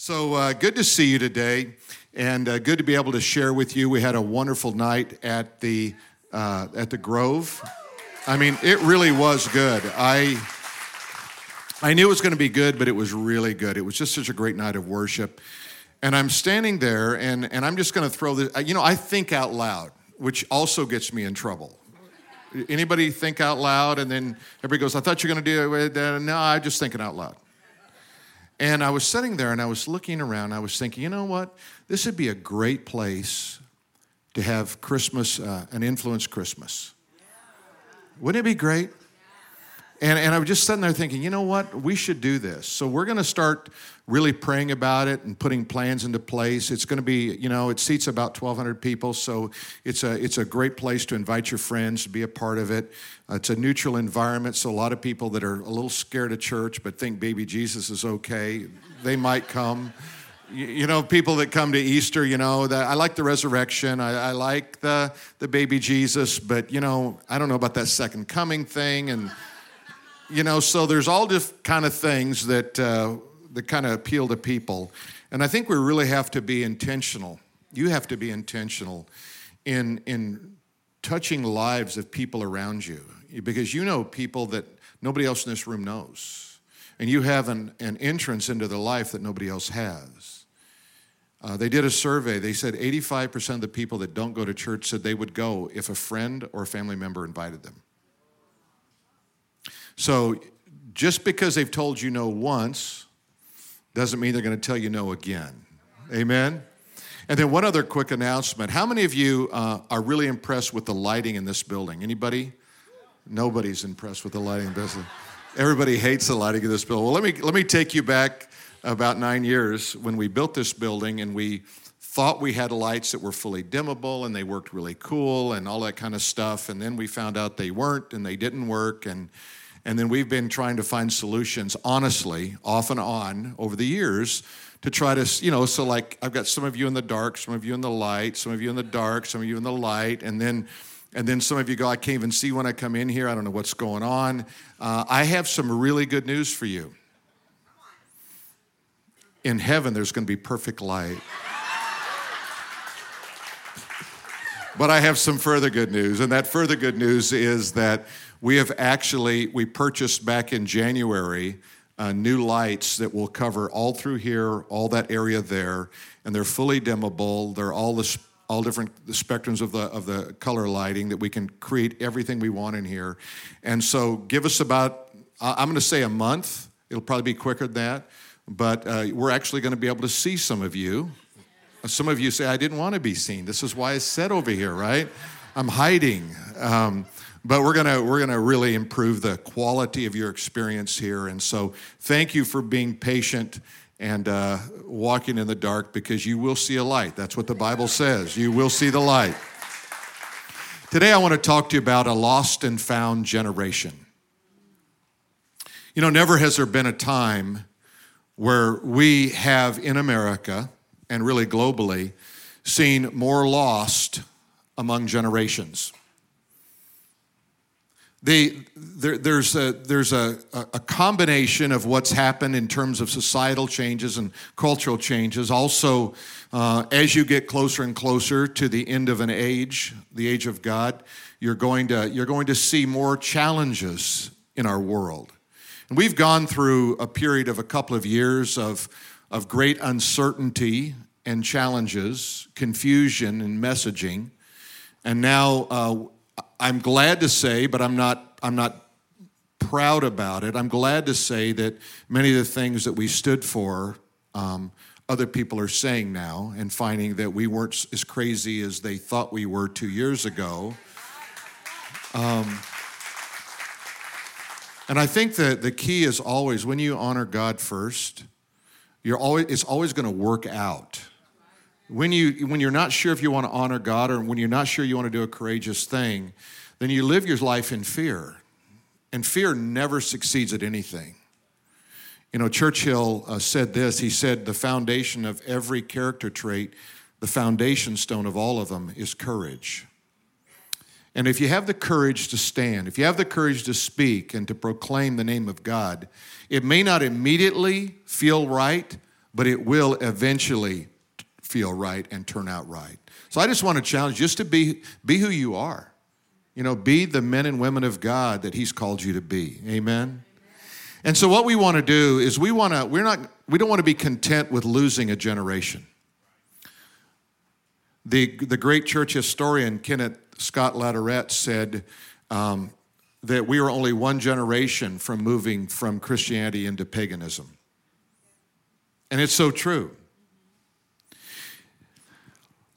So uh, good to see you today, and uh, good to be able to share with you. We had a wonderful night at the uh, at the Grove. I mean, it really was good. I I knew it was going to be good, but it was really good. It was just such a great night of worship. And I'm standing there, and and I'm just going to throw this. You know, I think out loud, which also gets me in trouble. Anybody think out loud, and then everybody goes, "I thought you were going to do it." No, I'm just thinking out loud. And I was sitting there and I was looking around. I was thinking, you know what? This would be a great place to have Christmas, uh, an influence Christmas. Wouldn't it be great? And, and I was just sitting there thinking, you know what? We should do this. So we're going to start really praying about it and putting plans into place. It's going to be, you know, it seats about 1,200 people. So it's a, it's a great place to invite your friends to be a part of it. Uh, it's a neutral environment. So a lot of people that are a little scared of church but think baby Jesus is okay, they might come. You, know, people that come to Easter, you know, that I like the resurrection. I, I like the, the baby Jesus, but, you know, I don't know about that second coming thing. And, you know, so there's all different kind of things that uh, that kind of appeal to people, and I think we really have to be intentional. You have to be intentional in in touching lives of people around you because you know people that nobody else in this room knows, and you have an, an entrance into their life that nobody else has. Uh, they did a survey. They said 85% of the people that don't go to church said they would go if a friend or a family member invited them. So just because they've told you no once doesn't mean they're going to tell you no again. Amen? And then one other quick announcement. How many of you uh, are really impressed with the lighting in this building? Anybody? Nobody's impressed with the lighting in this. building. Everybody hates the lighting in this building. Well, let me, let me take you back about nine years when we built this building and we thought we had lights that were fully dimmable and they worked really cool and all that kind of stuff. And then we found out they weren't and they didn't work. And and then we've been trying to find solutions, honestly, off and on over the years to try to, you know, so like I've got some of you in the dark, some of you in the light, some of you in the dark, some of you in the light, and then and then some of you go, I can't even see when I come in here. I don't know what's going on. Uh, I have some really good news for you. In heaven, there's going to be perfect light. but I have some further good news, and that further good news is that we have actually, we purchased back in January uh, new lights that will cover all through here, all that area there, and they're fully dimmable. They're all the all different the spectrums of the of the color lighting that we can create everything we want in here. And so, give us about I'm going to say a month. It'll probably be quicker than that, but uh, we're actually going to be able to see some of you. Some of you say I didn't want to be seen. This is why I said over here, right? I'm hiding. Um, but we're gonna we're gonna really improve the quality of your experience here. And so thank you for being patient and uh, walking in the dark because you will see a light. That's what the bible says. You will see the light. Today i want to talk to you about a lost and found generation. You know never has there been a time where we have in america and really globally seen more lost among generations they, there, there's, a, there's a, a combination of what's happened in terms of societal changes and cultural changes. Also, uh, as you get closer and closer to the end of an age, the age of God, you're going to, you're going to see more challenges in our world. And we've gone through a period of a couple of years of, of great uncertainty and challenges, confusion and messaging. And now uh, I'm glad to say, but I'm not, I'm not proud about it. I'm glad to say that many of the things that we stood for, um, other people are saying now and finding that we weren't as crazy as they thought we were two years ago. Um, and I think that the key is always when you honor God first, you're always, it's always going to work out. When, you, when you're not sure if you want to honor God or when you're not sure you want to do a courageous thing, then you live your life in fear. And fear never succeeds at anything. You know, Churchill uh, said this he said, The foundation of every character trait, the foundation stone of all of them is courage. And if you have the courage to stand, if you have the courage to speak and to proclaim the name of God, it may not immediately feel right, but it will eventually feel right and turn out right. So I just want to challenge just to be be who you are. You know, be the men and women of God that he's called you to be. Amen. And so what we want to do is we want to we're not we don't want to be content with losing a generation. The the great church historian Kenneth Scott Latourette said um, that we are only one generation from moving from Christianity into paganism. And it's so true.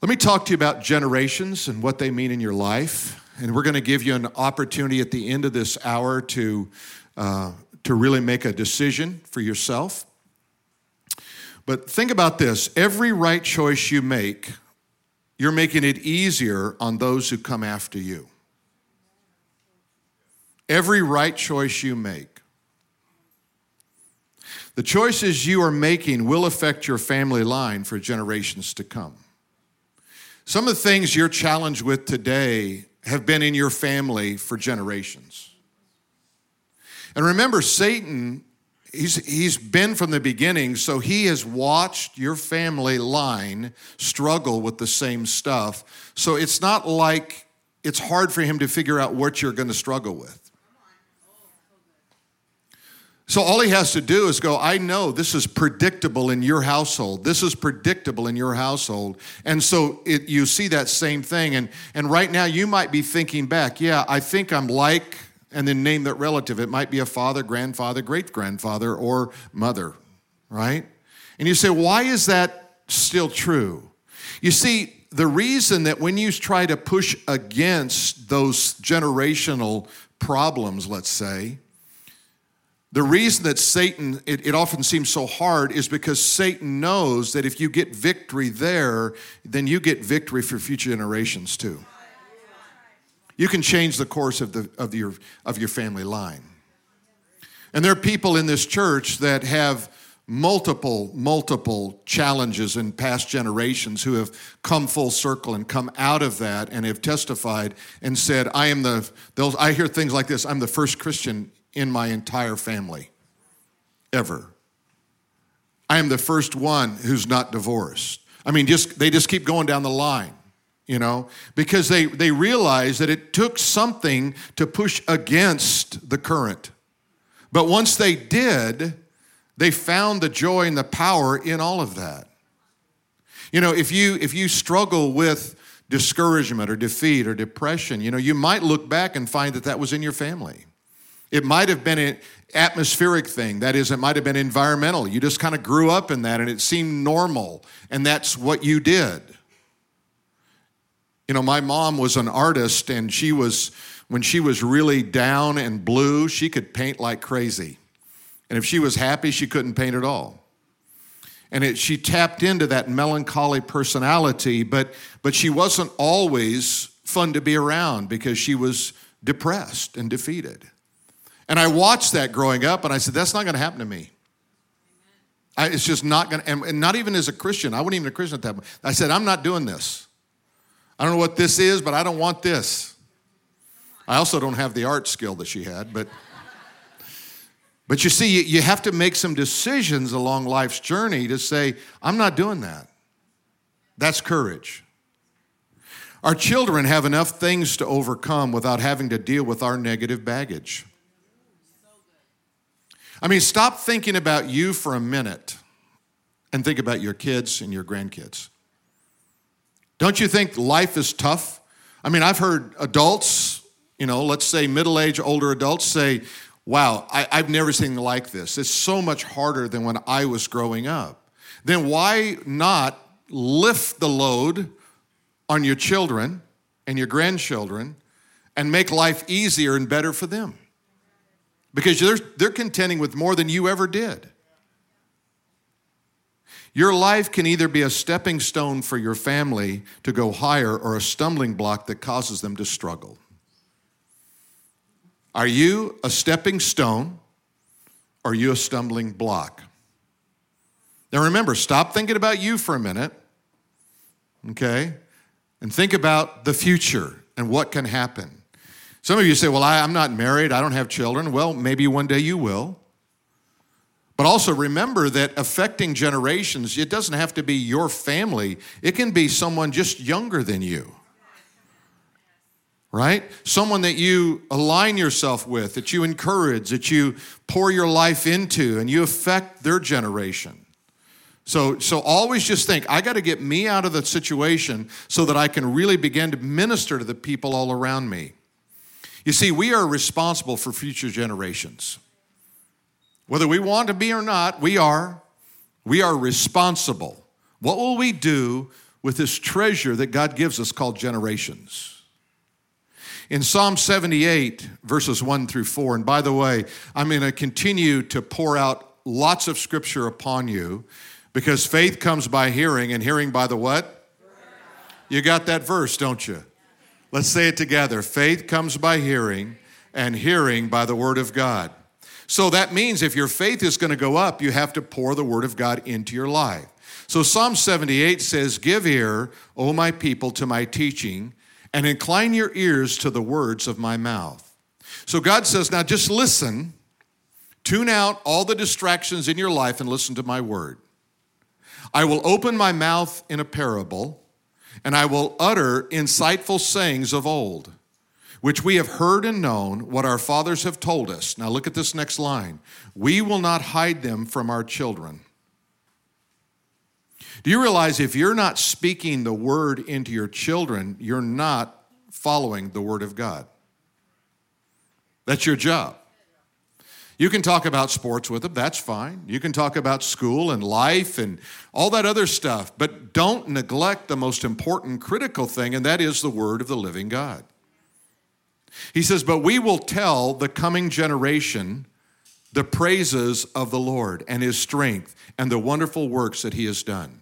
Let me talk to you about generations and what they mean in your life. And we're going to give you an opportunity at the end of this hour to, uh, to really make a decision for yourself. But think about this every right choice you make, you're making it easier on those who come after you. Every right choice you make. The choices you are making will affect your family line for generations to come. Some of the things you're challenged with today have been in your family for generations. And remember, Satan, he's, he's been from the beginning, so he has watched your family line struggle with the same stuff. So it's not like it's hard for him to figure out what you're going to struggle with. So all he has to do is go, I know this is predictable in your household. This is predictable in your household. And so it, you see that same thing. And, and right now you might be thinking back, yeah, I think I'm like, and then name that relative. It might be a father, grandfather, great grandfather, or mother, right? And you say, why is that still true? You see, the reason that when you try to push against those generational problems, let's say, the reason that Satan, it, it, often seems so hard, is because Satan knows that if you get victory there, then you get victory for future generations too. You can change the course of, the, of, your, of your family line. And there are people in this church that have multiple, multiple challenges in past generations who have come full circle and come out of that and have testified and said, I am the, those, I hear things like this, I'm the first Christian in my entire family, ever. I am the first one who's not divorced. I mean, just they just keep going down the line, you know, because they, they realize that it took something to push against the current. But once they did, they found the joy and the power in all of that. You know, if you if you struggle with discouragement or defeat or depression, you know, you might look back and find that that was in your family. It might have been an atmospheric thing. That is, it might have been environmental. You just kind of grew up in that and it seemed normal, and that's what you did. You know, my mom was an artist, and she was, when she was really down and blue, she could paint like crazy. And if she was happy, she couldn't paint at all. And it, she tapped into that melancholy personality, but, but she wasn't always fun to be around because she was depressed and defeated. And I watched that growing up, and I said, that's not going to happen to me. I, it's just not going to, and not even as a Christian. I wasn't even a Christian at that point. I said, I'm not doing this. I don't know what this is, but I don't want this. I also don't have the art skill that she had, but. But you see, you have to make some decisions along life's journey to say, I'm not doing that. That's courage. Our children have enough things to overcome without having to deal with our negative baggage. I mean, stop thinking about you for a minute and think about your kids and your grandkids. Don't you think life is tough? I mean, I've heard adults, you know, let's say middle aged, older adults say, Wow, I, have never seen like this. It's so much harder than when I was growing up. Then why not lift the load on your children and your grandchildren and make life easier and better for them? Because they're, they're contending with more than you ever did. Your life can either be a stepping stone for your family to go higher or a stumbling block that causes them to struggle. Are you a stepping stone or are you a stumbling block? Now remember, stop thinking about you for a minute, okay? And think about the future and what can happen. Some of you say, Well, I, am not married, I don't have children. Well, maybe one day you will. But also remember that affecting generations, it doesn't have to be your family, it can be someone just younger than you. Right? Someone that you align yourself with, that you encourage, that you pour your life into, and you affect their generation. So, so always just think, I got to get me out of the situation so that I can really begin to minister to the people all around me. You see, we are responsible for future generations. Whether we want to be or not, we are. We are responsible. What will we do with this treasure that God gives us called generations? In Psalm 78, verses 1 through 4, and by the way, I'm going to continue to pour out lots of scripture upon you because faith comes by hearing, and hearing by the what? You got that verse, don't you? Let's say it together. Faith comes by hearing, and hearing by the word of God. So that means if your faith is going to go up, you have to pour the word of God into your life. So Psalm 78 says, Give ear, O my people, to my teaching, and incline your ears to the words of my mouth. So God says, Now just listen, tune out all the distractions in your life, and listen to my word. I will open my mouth in a parable, and I will utter insightful sayings of old which we have heard and known, what our fathers have told us. Now look at this next line. We will not hide them from our children. Do you realize if you're not speaking the word into your children, you're not following the word of God? That's your job. You can talk about sports with them, that's fine. You can talk about school and life and all that other stuff, but don't neglect the most important critical thing, and that is the word of the living God. He says, But we will tell the coming generation the praises of the Lord and his strength and the wonderful works that he has done.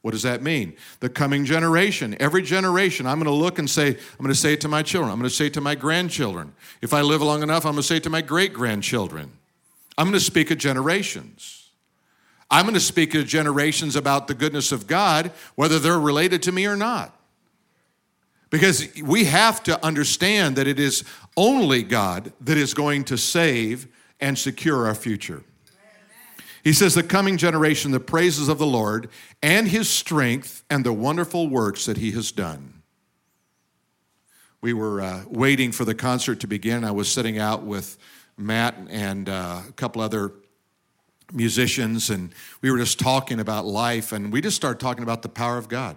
What does that mean? The coming generation, every generation, I'm going to look and say, I'm going to say it to my children. I'm going to say it to my grandchildren. If I live long enough, I'm going to say it to my great grandchildren. I'm going to speak of generations. I'm going to speak of generations about the goodness of God, whether they're related to me or not. Because we have to understand that it is only God that is going to save and secure our future. He says, The coming generation, the praises of the Lord and his strength and the wonderful works that he has done. We were uh, waiting for the concert to begin. I was sitting out with Matt and uh, a couple other musicians, and we were just talking about life, and we just started talking about the power of God.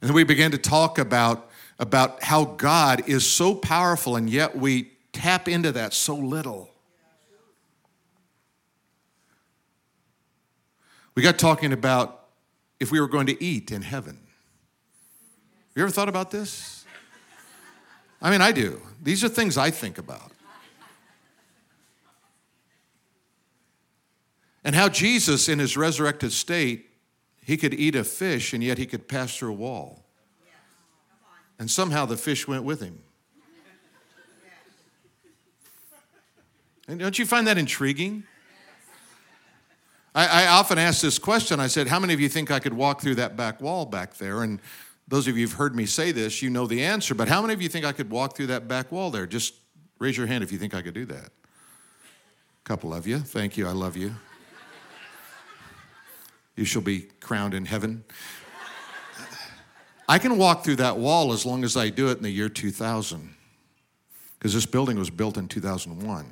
And then we began to talk about, about how God is so powerful, and yet we tap into that so little. We got talking about if we were going to eat in heaven. You ever thought about this? I mean, I do. These are things I think about. And how Jesus, in his resurrected state, he could eat a fish and yet he could pass through a wall. And somehow the fish went with him. And don't you find that intriguing? I, I, often ask this question. I said, How many of you think I could walk through that back wall back there? And those of you who've heard me say this, you know the answer. But how many of you think I could walk through that back wall there? Just raise your hand if you think I could do that. A couple of you. Thank you. I love you. You shall be crowned in heaven. I can walk through that wall as long as I do it in the year 2000, because this building was built in 2001.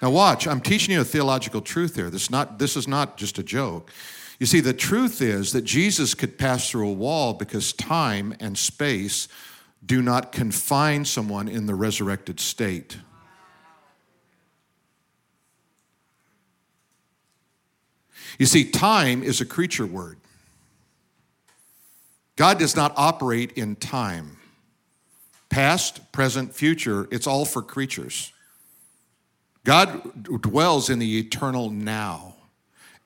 Now, watch, I'm teaching you a theological truth here. This, not, this is not just a joke. You see, the truth is that Jesus could pass through a wall because time and space do not confine someone in the resurrected state. You see, time is a creature word. God does not operate in time. Past, present, future, it's all for creatures. God dwells in the eternal now.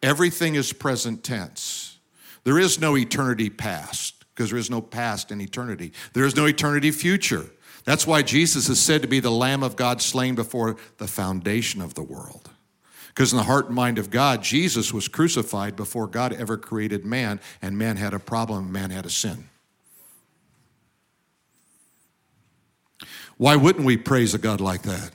Everything is present tense. There is no eternity past because there is no past in eternity. There is no eternity future. That's why Jesus is said to be the Lamb of God slain before the foundation of the world. Because in the heart and mind of God, Jesus was crucified before God ever created man, and man had a problem, man had a sin. Why wouldn't we praise a God like that?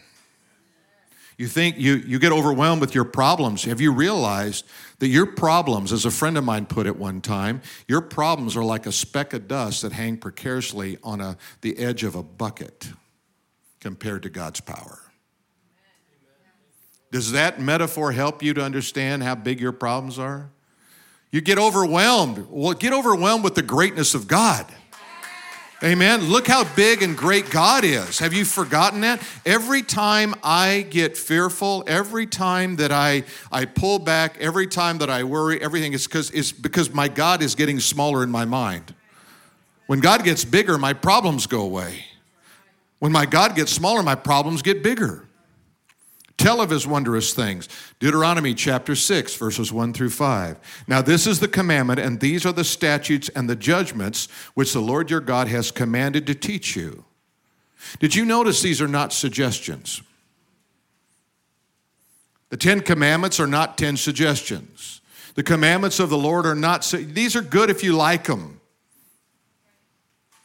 You think you, you get overwhelmed with your problems. Have you realized that your problems, as a friend of mine put it one time, your problems are like a speck of dust that hang precariously on a, the edge of a bucket compared to God's power? Does that metaphor help you to understand how big your problems are? You get overwhelmed. Well, get overwhelmed with the greatness of God. Amen. Look how big and great God is. Have you forgotten that? Every time I get fearful, every time that I, I pull back, every time that I worry, everything is because it's because my God is getting smaller in my mind. When God gets bigger, my problems go away. When my God gets smaller, my problems get bigger. Tell of his wondrous things. Deuteronomy chapter 6, verses 1 through 5. Now, this is the commandment, and these are the statutes and the judgments which the Lord your God has commanded to teach you. Did you notice these are not suggestions? The Ten Commandments are not ten suggestions. The commandments of the Lord are not, these are good if you like them.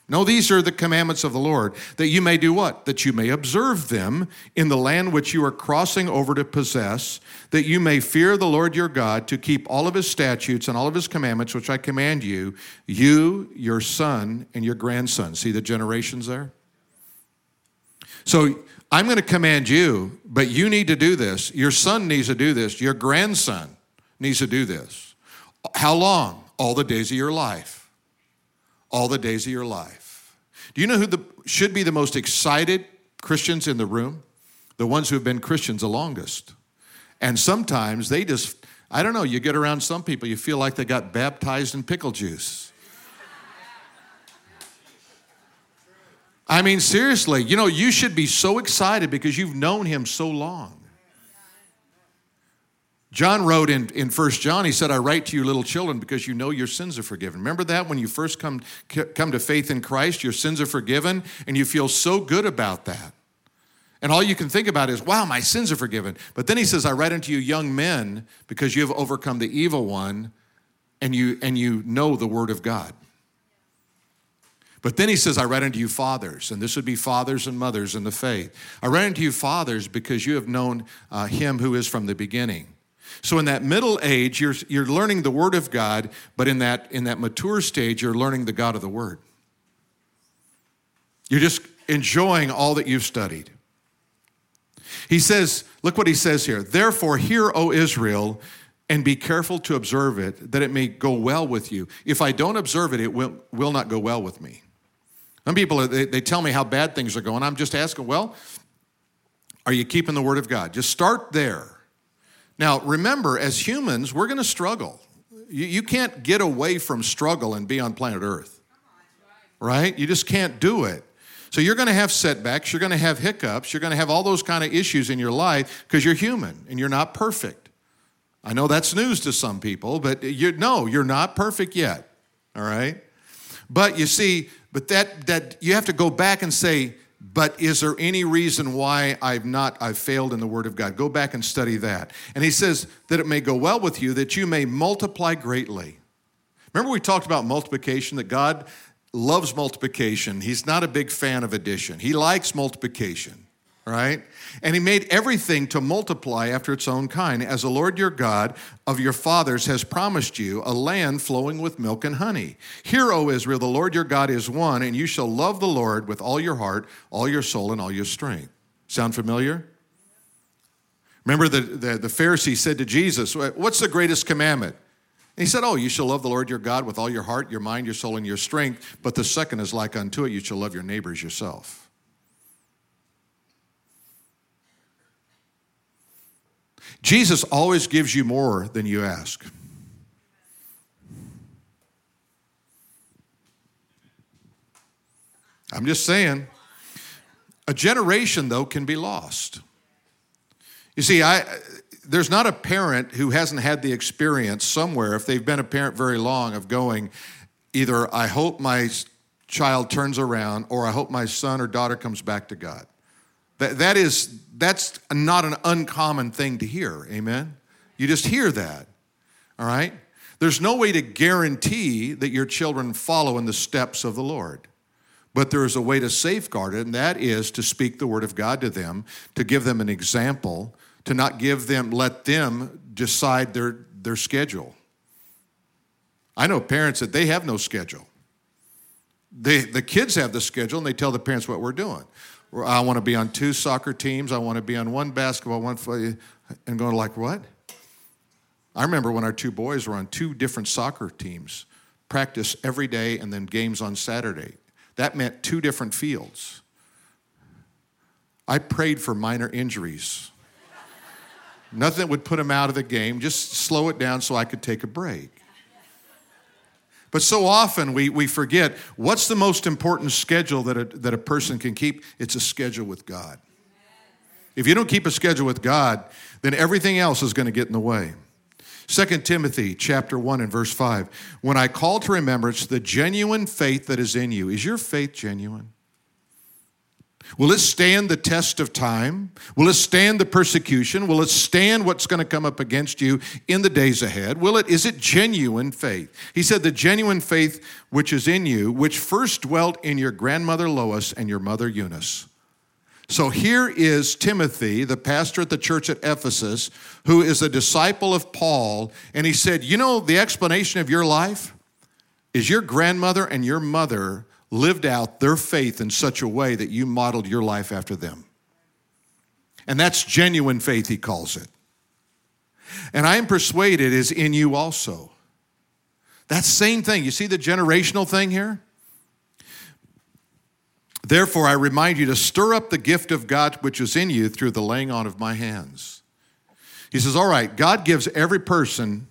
No, these are the commandments of the Lord, that you may do what? That you may observe them in the land which you are crossing over to possess, that you may fear the Lord your God, to keep all of his statutes and all of his commandments, which I command you, you, your son, and your grandson. See the generations there? So I'm going to command you, but you need to do this. Your son needs to do this. Your grandson needs to do this. How long? All the days of your life all the days of your life. Do you know who the, should be the most excited Christians in the room? The ones who have been Christians the longest. And sometimes they just, I don't know, you get around some people, you feel like they got baptized in pickle juice. I mean, seriously, you know, you should be so excited because you've known him so long. John wrote in, in 1 John, he said, I write to you, little children, because you know your sins are forgiven. Remember that when you first come, come to faith in Christ, your sins are forgiven, and you feel so good about that. And all you can think about is, wow, my sins are forgiven. But then he says, I write unto you, young men, because you have overcome the evil one, and you, and you know the word of God. But then he says, I write unto you fathers, and this would be fathers and mothers in the faith. I write unto you fathers because you have known uh, him who is from the beginning. So in that middle age, you're, you're learning the Word of God, but in that, in that mature stage, you're learning the God of the Word. You're just enjoying all that you've studied. He says, look what he says here. Therefore, hear, O Israel, and be careful to observe it, that it may go well with you. If I don't observe it, it will, will not go well with me. Some people, they, they tell me how bad things are going. I'm just asking, well, are you keeping the Word of God? Just start there. Now, remember, as humans, we're going to struggle. You, you can't get away from struggle and be on planet Earth, right? You just can't do it. So you're going to have setbacks, you're going to have hiccups, you're going to have all those kind of issues in your life because you're human and you're not perfect. I know that's news to some people, but you no, you're not perfect yet. All right? But you see, but that that you have to go back and say, but is there any reason why I've not I've failed in the word of God? Go back and study that. And he says that it may go well with you that you may multiply greatly. Remember we talked about multiplication that God loves multiplication. He's not a big fan of addition. He likes multiplication right? And he made everything to multiply after its own kind, as the Lord your God of your fathers has promised you, a land flowing with milk and honey. Hear, O Israel, the Lord your God is one, and you shall love the Lord with all your heart, all your soul, and all your strength. Sound familiar? Remember, the, the, the Pharisee said to Jesus, What's the greatest commandment? And he said, Oh, you shall love the Lord your God with all your heart, your mind, your soul, and your strength. But the second is like unto it, you shall love your neighbors yourself. Jesus always gives you more than you ask. I'm just saying. A generation, though, can be lost. You see, I, there's not a parent who hasn't had the experience somewhere, if they've been a parent very long, of going, either I hope my child turns around or I hope my son or daughter comes back to God. That, that is, that's not an uncommon thing to hear, amen? You just hear that, all right? There's no way to guarantee that your children follow in the steps of the Lord. But there is a way to safeguard it, and that is to speak the word of God to them, to give them an example to not give them, let them decide their, their schedule. I know parents that they have no schedule. They, the kids have the schedule and they tell the parents what we're doing. I want to be on two soccer teams. I want to be on one basketball, one foot, and going like what? I remember when our two boys were on two different soccer teams, practice every day and then games on Saturday. That meant two different fields. I prayed for minor injuries. Nothing that would put them out of the game, just slow it down so I could take a break. But so often we, we forget what's the most important schedule that a, that a person can keep? It's a schedule with God. If you don't keep a schedule with God, then everything else is going to get in the way. 2 Timothy chapter 1 and verse 5. When I call to remembrance the genuine faith that is in you, is your faith genuine? Will it stand the test of time? Will it stand the persecution? Will it stand what's going to come up against you in the days ahead? Will it is it genuine faith? He said the genuine faith which is in you, which first dwelt in your grandmother Lois and your mother Eunice. So here is Timothy, the pastor at the church at Ephesus, who is a disciple of Paul, and he said, "You know the explanation of your life is your grandmother and your mother lived out their faith in such a way that you modeled your life after them. And that's genuine faith, he calls it. And I am persuaded is in you also. That same thing. You see the generational thing here? Therefore, I remind you to stir up the gift of God which is in you through the laying on of my hands. He says, All right, God gives every person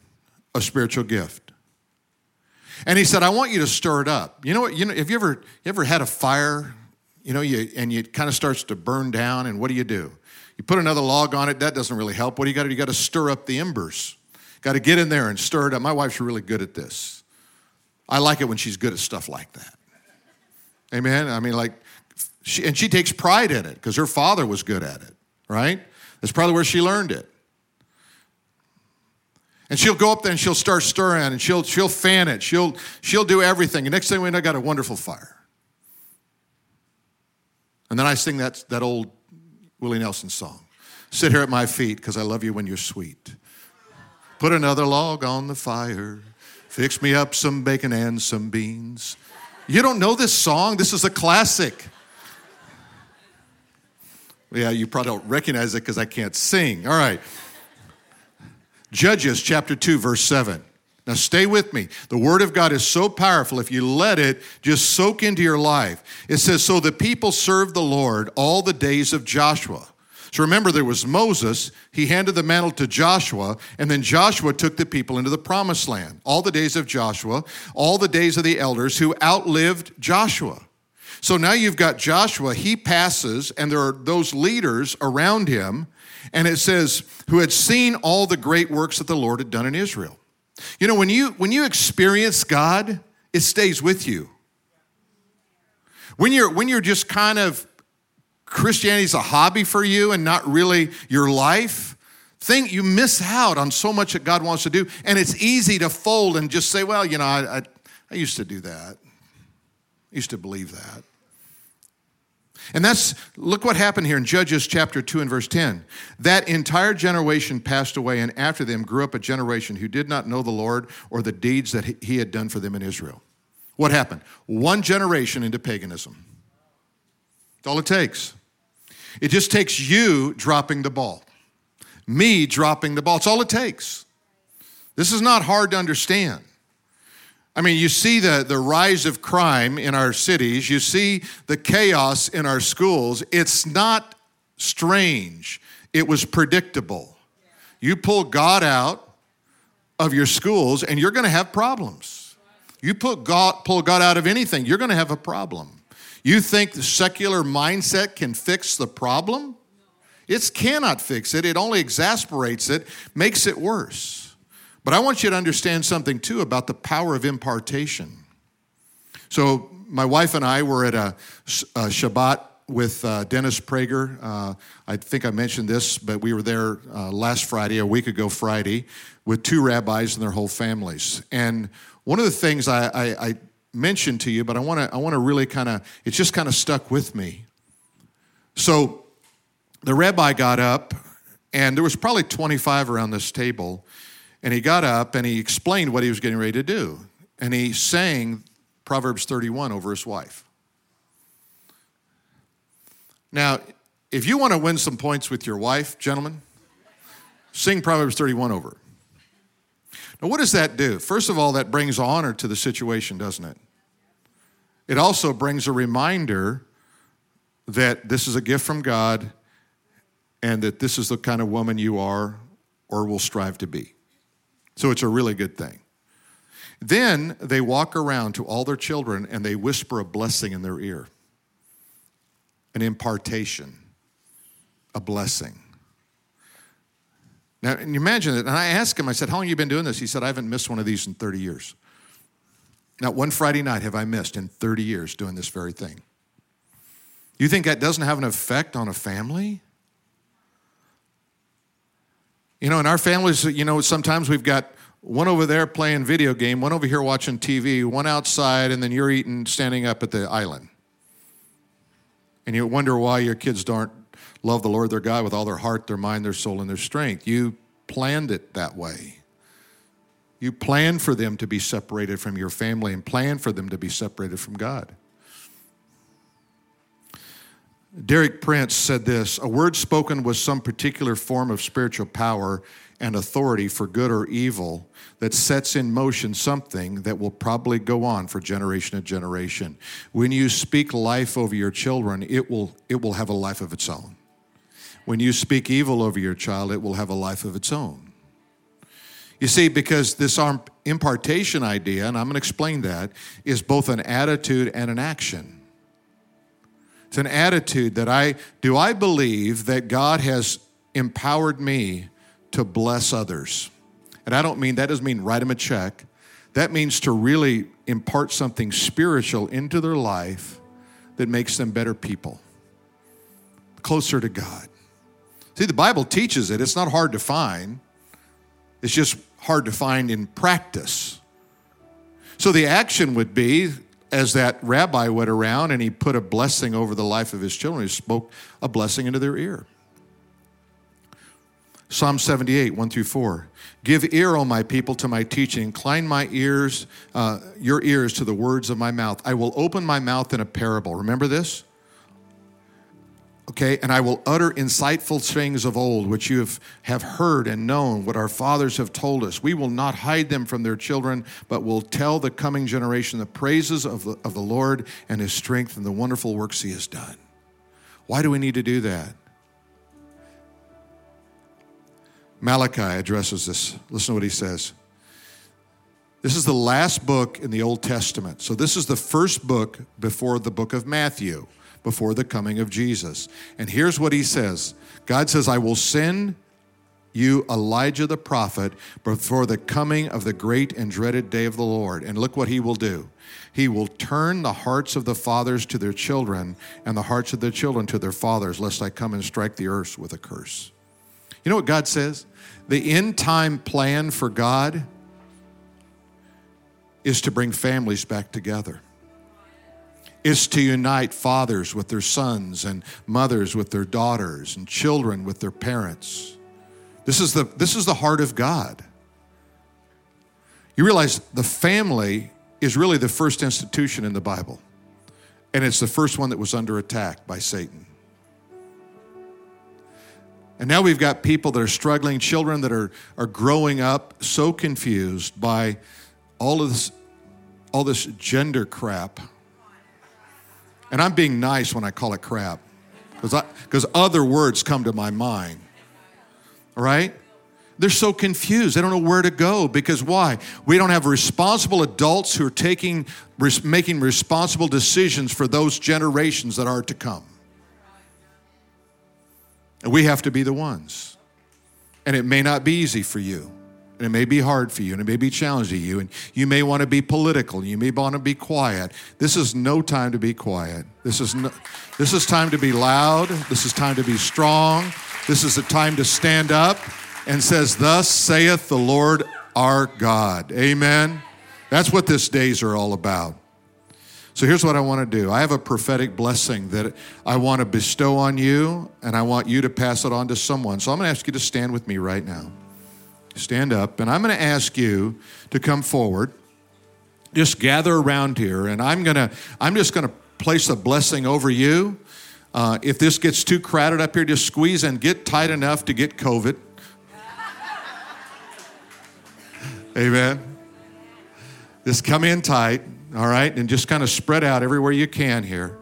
a spiritual gift. And he said, I want you to stir it up. You know what? You know, have you ever, you ever had a fire, you know, you, and it kind of starts to burn down, and what do you do? You put another log on it, that doesn't really help. What do you got to do? You got to stir up the embers. Got to get in there and stir it up. My wife's really good at this. I like it when she's good at stuff like that. Amen? I mean, like, she, and she takes pride in it because her father was good at it, right? That's probably where she learned it. And she'll go up there and she'll start stirring and she'll, she'll fan it. She'll, she'll do everything. And next thing we know, I got a wonderful fire. And then I sing that, that old Willie Nelson song Sit here at my feet because I love you when you're sweet. Put another log on the fire. Fix me up some bacon and some beans. You don't know this song? This is a classic. Yeah, you probably don't recognize it because I can't sing. All right. Judges chapter 2, verse 7. Now, stay with me. The Word of God is so powerful. If you let it just soak into your life, it says, So the people served the Lord all the days of Joshua. So remember, there was Moses. He handed the mantle to Joshua, and then Joshua took the people into the promised land. All the days of Joshua, all the days of the elders who outlived Joshua. So now you've got Joshua, he passes, and there are those leaders around him and it says, who had seen all the great works that the Lord had done in Israel. You know, when you when you experience God, it stays with you. When you're when you're just kind of Christianity's a hobby for you and not really your life, think you miss out on so much that God wants to do. And it's easy to fold and just say, well, you know, I, I, I used to do that. I used to believe that. And that's, look what happened here in Judges chapter 2 and verse 10. That entire generation passed away, and after them grew up a generation who did not know the Lord or the deeds that he had done for them in Israel. What happened? One generation into paganism. That's all it takes. It just takes you dropping the ball, me dropping the ball. It's all it takes. This is not hard to understand. I mean, you see the, the rise of crime in our cities, you see the chaos in our schools. It's not strange, it was predictable. You pull God out of your schools, and you're going to have problems. You put God, pull God out of anything, you're going to have a problem. You think the secular mindset can fix the problem? It cannot fix it. It only exasperates it, makes it worse. But I want you to understand something too about the power of impartation. So, my wife and I were at a, a Shabbat with uh, Dennis Prager. Uh, I think I mentioned this, but we were there uh, last Friday, a week ago Friday, with two rabbis and their whole families. And one of the things I, I, I mentioned to you, but I want to I want to really kind of it's just kind of stuck with me. So the rabbi got up And there was probably 25 around this table. And he got up and he explained what he was getting ready to do. And he sang Proverbs 31 over his wife. Now, if you want to win some points with your wife, gentlemen, sing Proverbs 31 over. Now, what does that do? First of all, that brings honor to the situation, doesn't it? It also brings a reminder that this is a gift from God and that this is the kind of woman you are or will strive to be. So it's a really good thing. Then they walk around to all their children and they whisper a blessing in their ear an impartation, a blessing. Now, and you imagine it. And I asked him, I said, How long have you been doing this? He said, I haven't missed one of these in 30 years. Not one Friday night have I missed in 30 years doing this very thing. You think that doesn't have an effect on a family? You know, in our families, you know, sometimes we've got one over there playing video game, one over here watching TV, one outside, and then you're eating standing up at the island. And you wonder why your kids don't love the Lord their God with all their heart, their mind, their soul, and their strength. You planned it that way. You planned for them to be separated from your family and planned for them to be separated from God. Derek Prince said this A word spoken with some particular form of spiritual power and authority for good or evil that sets in motion something that will probably go on for generation to generation. When you speak life over your children, it will, it will have a life of its own. When you speak evil over your child, it will have a life of its own. You see, because this impartation idea, and I'm going to explain that, is both an attitude and an action. It's an attitude that I do I believe that God has empowered me to bless others. And I don't mean that doesn't mean write them a check. That means to really impart something spiritual into their life that makes them better people, closer to God. See, the Bible teaches it. It's not hard to find, it's just hard to find in practice. So the action would be as that rabbi went around and he put a blessing over the life of his children, he spoke a blessing into their ear. Psalm 78, 1 through 4. Give ear, O my people, to my teaching. Incline my ears, uh, your ears to the words of my mouth. I will open my mouth in a parable. Remember this? Okay, and I will utter insightful things of old, which you have, have heard and known, what our fathers have told us. We will not hide them from their children, but will tell the coming generation the praises of the, of the Lord and his strength and the wonderful works he has done. Why do we need to do that? Malachi addresses this. Listen to what he says. This is the last book in the Old Testament. So, this is the first book before the book of Matthew before the coming of Jesus. And here's what he says God says, I will send you Elijah the prophet before the coming of the great and dreaded day of the Lord. And look what he will do. He will turn the hearts of the fathers to their children and the hearts of the children to their fathers, lest I come and strike the earth with a curse. You know what God says? The end time plan for God is to bring families back together is to unite fathers with their sons and mothers with their daughters and children with their parents. This is the, this is the heart of God. You realize the family is really the first institution in the Bible, and it's the first one that was under attack by Satan. And now we've got people that are struggling, children that are, are growing up so confused by all of this, all this gender crap and I'm being nice when I call it crap because other words come to my mind. right? They're so confused. They don't know where to go because why? We don't have responsible adults who are taking, making responsible decisions for those generations that are to come. And we have to be the ones. And it may not be easy for you. And it may be hard for you and it may be challenging you. And you may want to be political. and You may want to be quiet. This is no time to be quiet. This is, no, this is time to be loud. This is time to be strong. This is a time to stand up and says, Thus saith the Lord our God. Amen. That's what this days are all about. So here's what I want to do I have a prophetic blessing that I want to bestow on you, and I want you to pass it on to someone. So I'm going to ask you to stand with me right now. Stand up, and I'm going to ask you to come forward. Just gather around here, and I'm going to, I'm just going to place a blessing over you. Uh, if this gets too crowded up here, just squeeze and get tight enough to get COVID. Amen. Just come in tight, all right, and just kind of spread out everywhere you can here.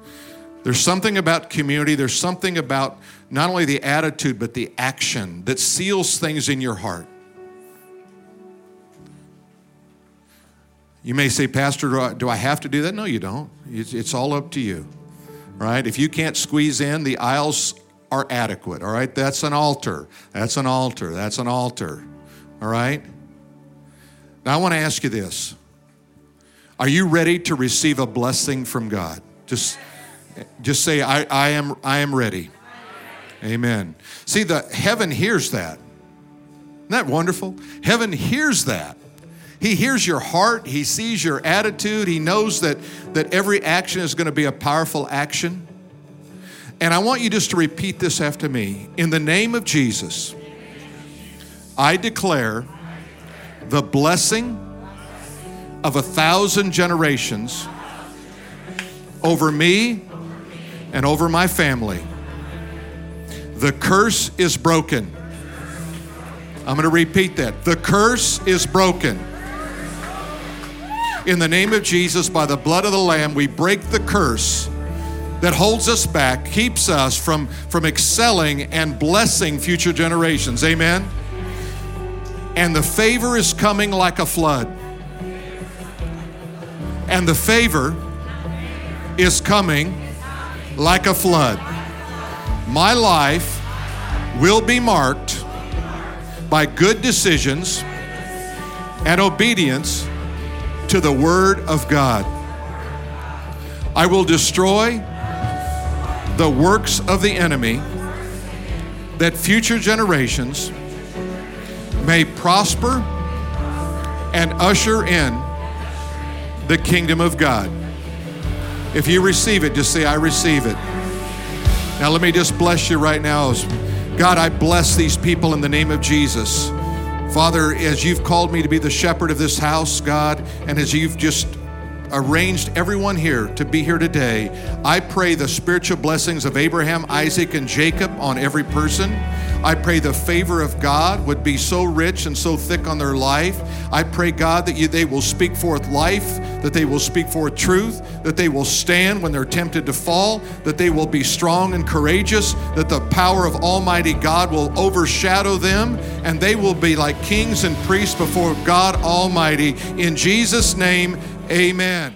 There's something about community, there's something about not only the attitude, but the action that seals things in your heart. You may say, Pastor, do I, do I have to do that? No, you don't. It's, it's all up to you, right? If you can't squeeze in, the aisles are adequate, all right? That's an altar. That's an altar. That's an altar, all right? Now, I want to ask you this Are you ready to receive a blessing from God? Just, just say, I, I, am, I am ready. Amen. See, the heaven hears that. Isn't that wonderful? Heaven hears that. He hears your heart, He sees your attitude, He knows that, that every action is going to be a powerful action. And I want you just to repeat this after me. In the name of Jesus, I declare the blessing of a thousand generations over me and over my family. The curse is broken. I'm going to repeat that. The curse is broken in the name of Jesus, by the blood of the Lamb, we break the curse that holds us back, keeps us from, from excelling and blessing future generations. Amen. And the favor is coming like a flood. And the favor is coming like a flood. My life will be marked by good decisions and obedience to the Word of God. I will destroy the works of the enemy that future generations may prosper and usher in the kingdom of God. If you receive it, just say, I receive it. Now, let me just bless you right now. God, I bless these people in the name of Jesus. Father, as you've called me to be the shepherd of this house, God, and as you've just arranged everyone here to be here today, I pray the spiritual blessings of Abraham, Isaac, and Jacob on every person. I pray the favor of God would be so rich and so thick on their life. I pray, God, that you, they will speak forth life, that they will speak forth truth, that they will stand when they're tempted to fall, that they will be strong and courageous, that the power of Almighty God will overshadow them, and they will be like kings and priests before God Almighty. In Jesus' name, amen.